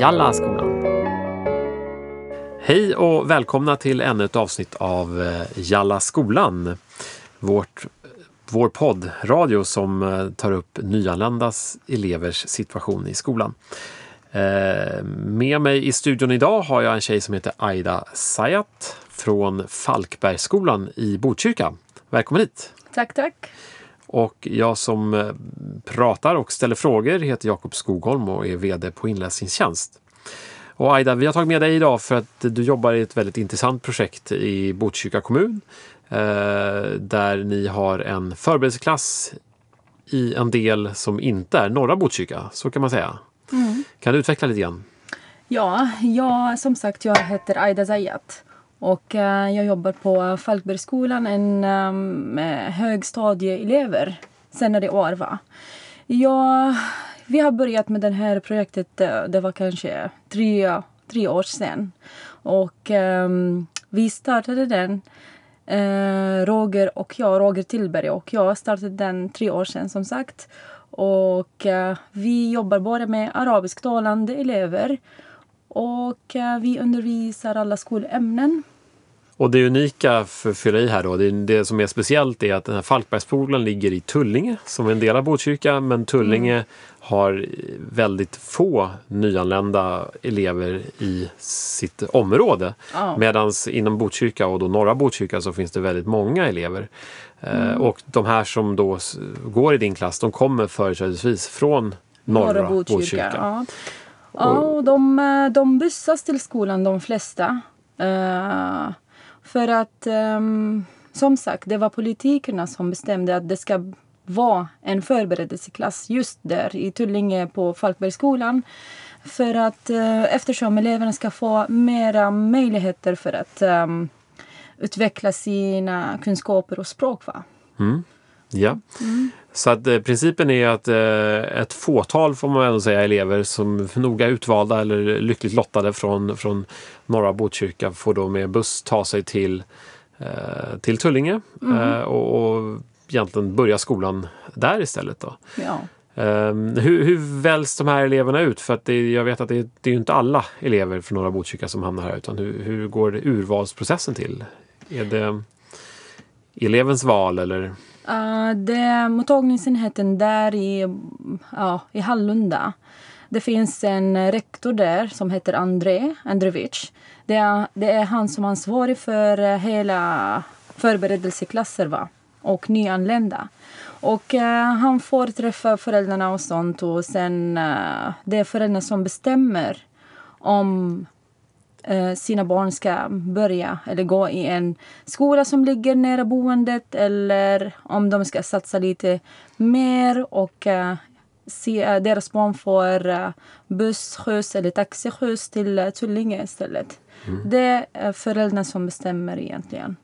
Jalla skolan. Hej och välkomna till ännu ett avsnitt av eh, Jalla skolan. Vårt, vår poddradio som eh, tar upp nyanländas elevers situation i skolan. Eh, med mig i studion idag har jag en tjej som heter Aida Sayat från Falkbergsskolan i Botkyrka. Välkommen hit! Tack, tack. Och jag som eh, pratar och ställer frågor heter Jakob Skogholm och är VD på Inläsningstjänst. Och Aida, vi har tagit med dig idag för att du jobbar i ett väldigt intressant projekt i Botkyrka kommun eh, där ni har en förberedelseklass i en del som inte är norra Botkyrka, så kan man säga. Mm. Kan du utveckla lite grann? Ja, jag, som sagt, jag heter Aida Zayat och eh, jag jobbar på Falkbergsskolan en, um, med högstadieelever senare i år. Va? Jag, vi har börjat med det här projektet, eh, det var kanske tre, tre år sedan. Och um, vi startade den uh, Roger och jag, Roger Tillberg och jag startade den tre år sedan som sagt. Och vi jobbar både med arabisktalande elever och vi undervisar alla skolämnen. Och det unika för att fylla i här då, det, det som är speciellt är att den här Falkbergsskolan ligger i Tullinge som är en del av Botkyrka men Tullinge mm. har väldigt få nyanlända elever i sitt område. Oh. Medan inom Botkyrka och då norra Botkyrka så finns det väldigt många elever. Eh, mm. och de här som då går i din klass de kommer företrädesvis från norra, norra Botkyrka. Botkyrka. Ja. Ja, och de, eh, de bussas till skolan de flesta. Uh, för att um, som sagt, det var politikerna som bestämde att det ska vara en förberedelseklass just där i Tullinge på Falkbergsskolan. För att eh, eftersom eleverna ska få mera möjligheter för att um, utveckla sina kunskaper och språk. Va? Mm. Ja. Mm. Så att eh, principen är att eh, ett fåtal får man ändå säga elever som noga utvalda eller lyckligt lottade från, från norra Botkyrka får då med buss ta sig till, eh, till Tullinge mm. och, och egentligen börja skolan där istället. Då. Ja. Um, hur, hur väljs de här eleverna ut? För att det, jag vet att det, det är inte alla elever från norra Botkyrka som hamnar här utan hur, hur går urvalsprocessen till? Är det elevens val eller? Uh, det, mottagningsenheten där i, uh, i Hallunda. Det finns en rektor där som heter André Andrevic. Det är, det är han som är ansvarig för hela förberedelseklasser va? och nyanlända. Och uh, han får träffa föräldrarna och sånt och sen uh, det är föräldrarna som bestämmer om sina barn ska börja eller gå i en skola som ligger nära boendet eller om de ska satsa lite mer och uh, se, uh, deras barn får busskjuts eller taxiskjuts till Tullinge istället. Mm. Det är föräldrarna som bestämmer egentligen.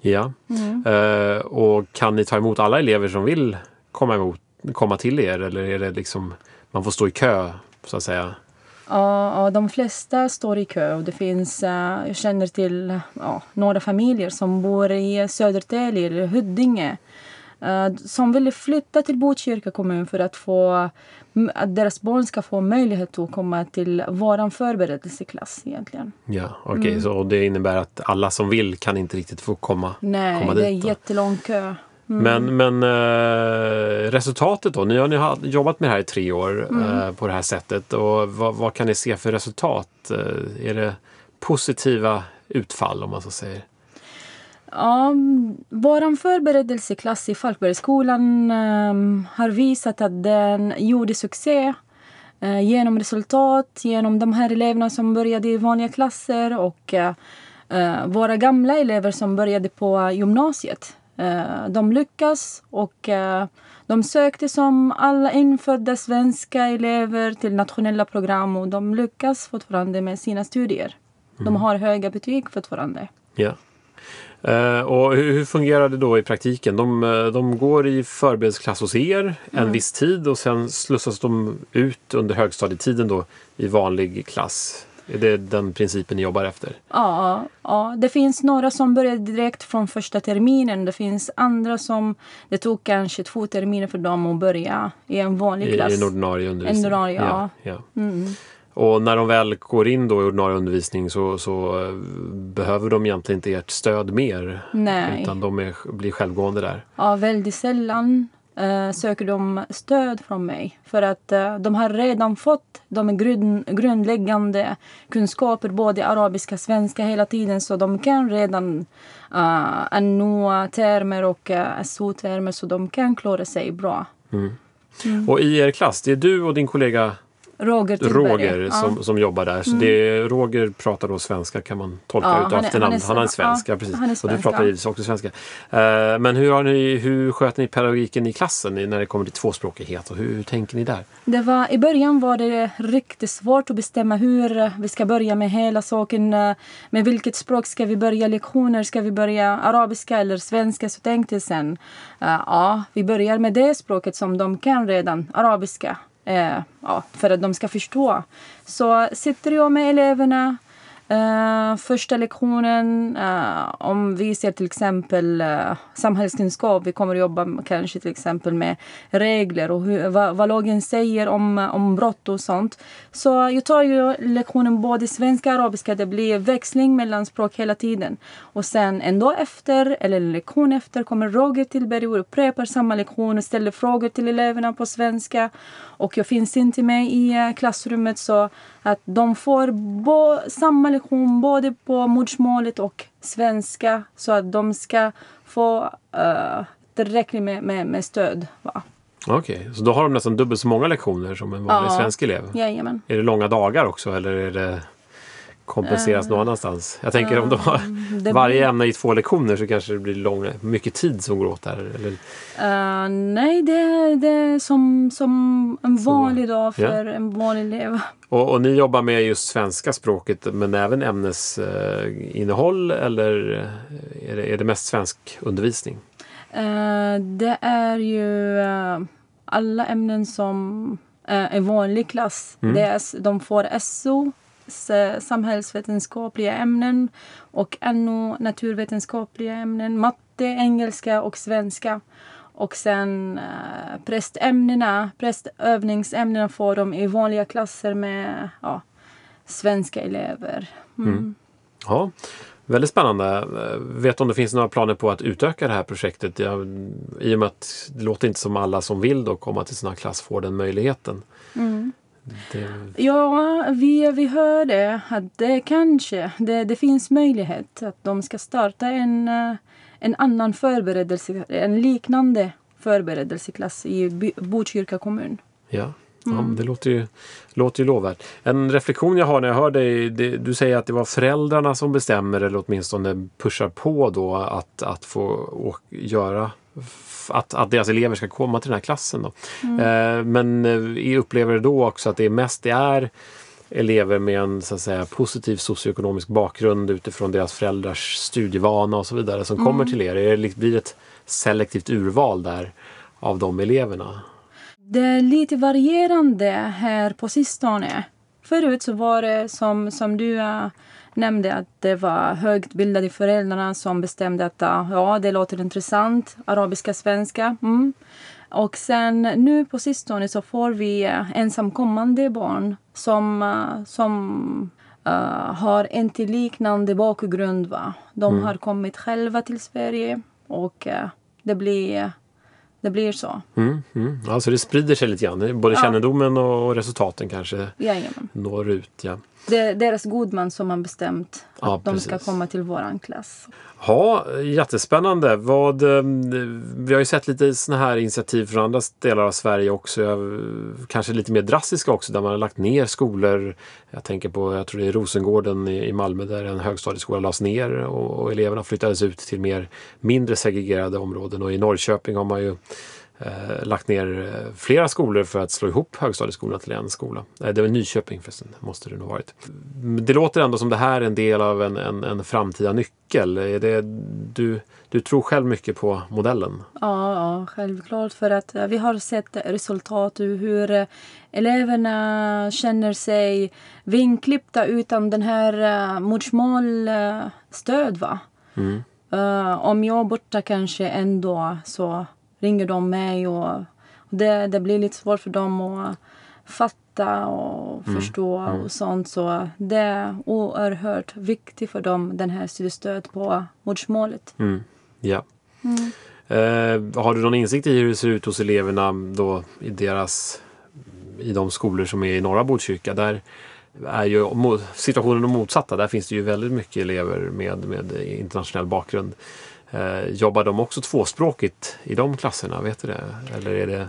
Ja, mm. uh, och kan ni ta emot alla elever som vill komma, emot, komma till er eller är det liksom man får stå i kö så att säga? Ja, de flesta står i kö. Och det finns, eh, jag känner till ja, några familjer som bor i Södertälje eller Huddinge eh, som vill flytta till Botkyrka kommun för att, få, att deras barn ska få möjlighet att komma till vår förberedelseklass egentligen. Ja, okej, okay, mm. så det innebär att alla som vill kan inte riktigt få komma, Nej, komma dit? Nej, det är jättelång kö. Mm. Men, men eh, resultatet då? Ni har, ni har jobbat med det här i tre år mm. eh, på det här sättet. Och vad, vad, kan ni se för resultat? Eh, är det positiva utfall om man så säger? Ja, vår förberedelseklass i Falkbergsskolan um, har visat att den gjorde succé uh, genom resultat, genom de här eleverna som började i vanliga klasser och uh, våra gamla elever som började på gymnasiet. Eh, de lyckas och eh, de sökte som alla infödda svenska elever till nationella program och de lyckas fortfarande med sina studier. De mm. har höga betyg fortfarande. Ja. Uh, och hur, hur, fungerar det då i praktiken? De, de går i förberedelseklass hos er en mm. viss tid och sen slussas de ut under högstadietiden då i vanlig klass. Är det den principen ni jobbar efter? Ja, ja, det finns några som började direkt från första terminen. Det finns andra som det tog kanske två terminer för dem att börja i en vanlig klass. I en ordinarie undervisning? En ordinarie, ja. ja, ja. Mm. Och när de väl går in då i ordinarie undervisning så, så eh, behöver de egentligen inte ert stöd mer. Nej. Utan de är, blir självgående där. Ja, väldigt sällan söker de stöd från mig. För att eh, de har redan fått de grund, grundläggande kunskaper både arabiska och svenska hela tiden. Så de kan redan uh, NO-termer och uh, SO-termer så de kan klara sig bra. Och i er klass, det är du och din kollega Roger Tillberg. Roger som, ja. som jobbar där. Så det är, Roger pratar då svenska kan man tolka Ja, ut han efternamn. han är Han är sven- svensk, ja, precis. är Och du pratar givetvis också svenska. Eh, men hur, har ni, hur sköter ni pedagogiken i klassen när det kommer till tvåspråkighet? Och hur, hur tänker ni där? Det var, I början var det riktigt svårt att bestämma hur vi ska börja med hela saken. eh, Med vilket språk ska vi börja lektioner? Ska vi börja arabiska eller svenska? Så tänkte jag sen, eh, ja, vi börjar med det språket som de kan redan, arabiska eh, ja, för att de ska förstå. Så sitter jag med eleverna Uh, första lektionen, uh, om vi ser till exempel uh, samhällskunskap, vi kommer att jobba med, kanske till exempel med regler och hur, vad, vad lagen säger om, om brott och sånt. Så jag tar ju lektionen både svenska och arabiska, det blir växling mellan språk hela tiden. Och sen en dag efter, eller en lektion efter, kommer Roger Tillberg och upprepar samma lektion och ställer frågor till eleverna på svenska. Och jag finns inte med i klassrummet så att de får bo, samma lektion både på modersmålet och svenska så att de ska få uh, tillräckligt med, med, med stöd. Va? Okej, så då har de nästan dubbelt så många lektioner som en vanlig Ja. svensk elev? Jajamän. Är det långa dagar också eller är det kompenseras någon annanstans? Jag tänker om de har Eh, varje ämne i två lektioner så kanske det blir lång, mycket tid som går åt där. Eller, Eh, nej, det, det är som, som en vanlig dag Ja. för en vanlig elev. och, och ni jobbar med just svenska språket men även ämnesinnehåll eller är det, är det mest svensk undervisning? Eh, det är ju eh, alla ämnen som uh, en vanlig klass. Det är, de får SO, samhällsvetenskapliga ämnen och NO, naturvetenskapliga ämnen, matte, engelska och svenska. Och sen uh, prästämnena, prästövningsämnena får de i vanliga klasser med ja, svenska elever. Mm. Ja, väldigt spännande. Eh, Vet om det finns några planer på att utöka det här projektet? Ja, I och med att det låter inte som alla som vill då komma till sina klass får den möjligheten. Det, Ja, vi, vi hörde att det kanske det, det finns möjlighet att de ska starta en, eh, en annan förberedelse, en liknande förberedelseklass i Botkyrka kommun. ja. Ja, men det låter ju, låter ju lovvärt. En reflektion jag har när jag hör dig, det, du säger att det var föräldrarna som bestämmer eller åtminstone pushar på då att, att få å, göra att, att deras elever ska komma till den här klassen. Då. Eh, men eh, upplever då också att det är mest det är elever med en så att säga, positiv socioekonomisk bakgrund utifrån deras föräldrars studievana och så vidare som kommer till er? Det, blir ett selektivt urval där av de eleverna? Det är lite varierande här på sistone. Förut så var det som, som du eh, nämnde att det var högutbildade föräldrarna som bestämde att ja, det låter intressant, arabiska, svenska. Mm. Och sen nu på sistone så får vi eh, ensamkommande barn som, eh, som eh, har inte liknande bakgrund. Va? De har kommit själva till Sverige och eh, det blir, det blir så. Mm, mm. Alltså det sprider sig lite grann. Både Ja. kännedomen och resultaten kanske Jajamän. når ut. Ja. Det är deras godman som har bestämt att Ja, de ska komma till våran klass. Ja, jättespännande. Vad, eh, vi har ju sett lite såna här initiativ från andra delar av Sverige också. Kanske lite mer drastiska också där man har lagt ner skolor. Jag tänker på, jag tror det är Rosengården i Malmö där en högstadieskola lades ner och, och eleverna flyttades ut till mer mindre segregerade områden. Och i Norrköping har man ju lagt ner eh, flera skolor för att slå ihop högstadieskolan till en skola. Nej, det var Nyköping förresten, måste det nog varit. Det låter ändå som det här är en del av en, en, en framtida nyckel. Är det, du, du tror själv mycket på modellen? Ja, ja, självklart. För att eh, vi har sett resultat ur hur eh, eleverna känner sig vinklippta utan den här modersmålstöd. Va? Mm. Eh, om jag är borta kanske en dag så ringer de mig och det, det blir lite svårt för dem att fatta och förstå och sånt. Så det är oerhört viktigt för dem, den här studiestöd på modersmålet. Mm. Ja. Eh, har du någon insikt i hur det ser ut hos eleverna då i deras i de skolor som är i norra Botkyrka? Där är ju situationen den motsatta. Där finns det ju väldigt mycket elever med, med internationell bakgrund. Eh, jobbar de också tvåspråkigt i de klasserna? Vet du det? Eller är det...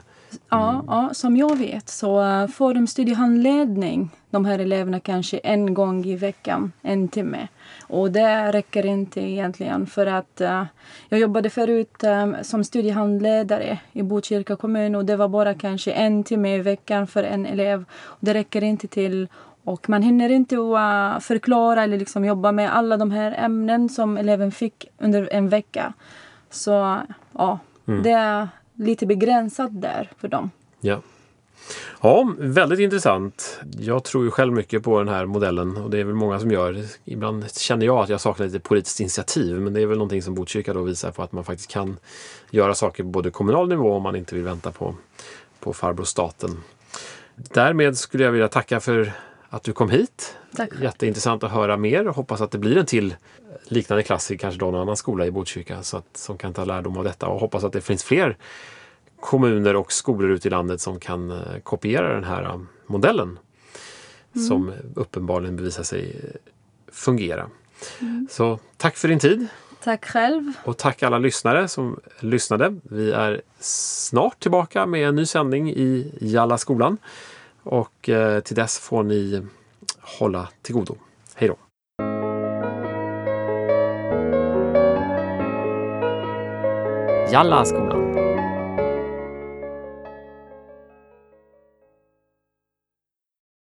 Ja, ja, som jag vet så eh, får de studiehandledning, de här eleverna kanske en gång i veckan, en timme. Och det räcker inte egentligen för att eh, jag jobbade förut eh, som studiehandledare i Botkyrka kommun och det var bara kanske en timme i veckan för en elev. Och det räcker inte till och man hinner inte att eh, förklara eller liksom jobba med alla de här ämnen som eleven fick under en vecka. Så ja, det är lite begränsat där för dem. Ja. Ja, väldigt intressant. Jag tror ju själv mycket på den här modellen och det är väl många som gör. Ibland känner jag att jag saknar lite politiskt initiativ men det är väl någonting som Botkyrka då visar på att man faktiskt kan göra saker på både kommunal nivå om man inte vill vänta på, på farbror staten. Därmed skulle jag vilja tacka för att du kom hit. Tack. Jätteintressant att höra mer och hoppas att det blir en till liknande klass i kanske någon annan skola i Botkyrka så att, som kan ta lärdom av detta och hoppas att det finns fler kommuner och skolor ute i landet som kan eh, kopiera den här eh, modellen som uppenbarligen bevisar sig eh, fungera. Så tack för din tid Tack själv. och tack alla lyssnare som lyssnade. Vi är snart tillbaka med en ny sändning i Jalla skolan och eh, till dess får ni hålla till godo. Hej då! Jalla skolan.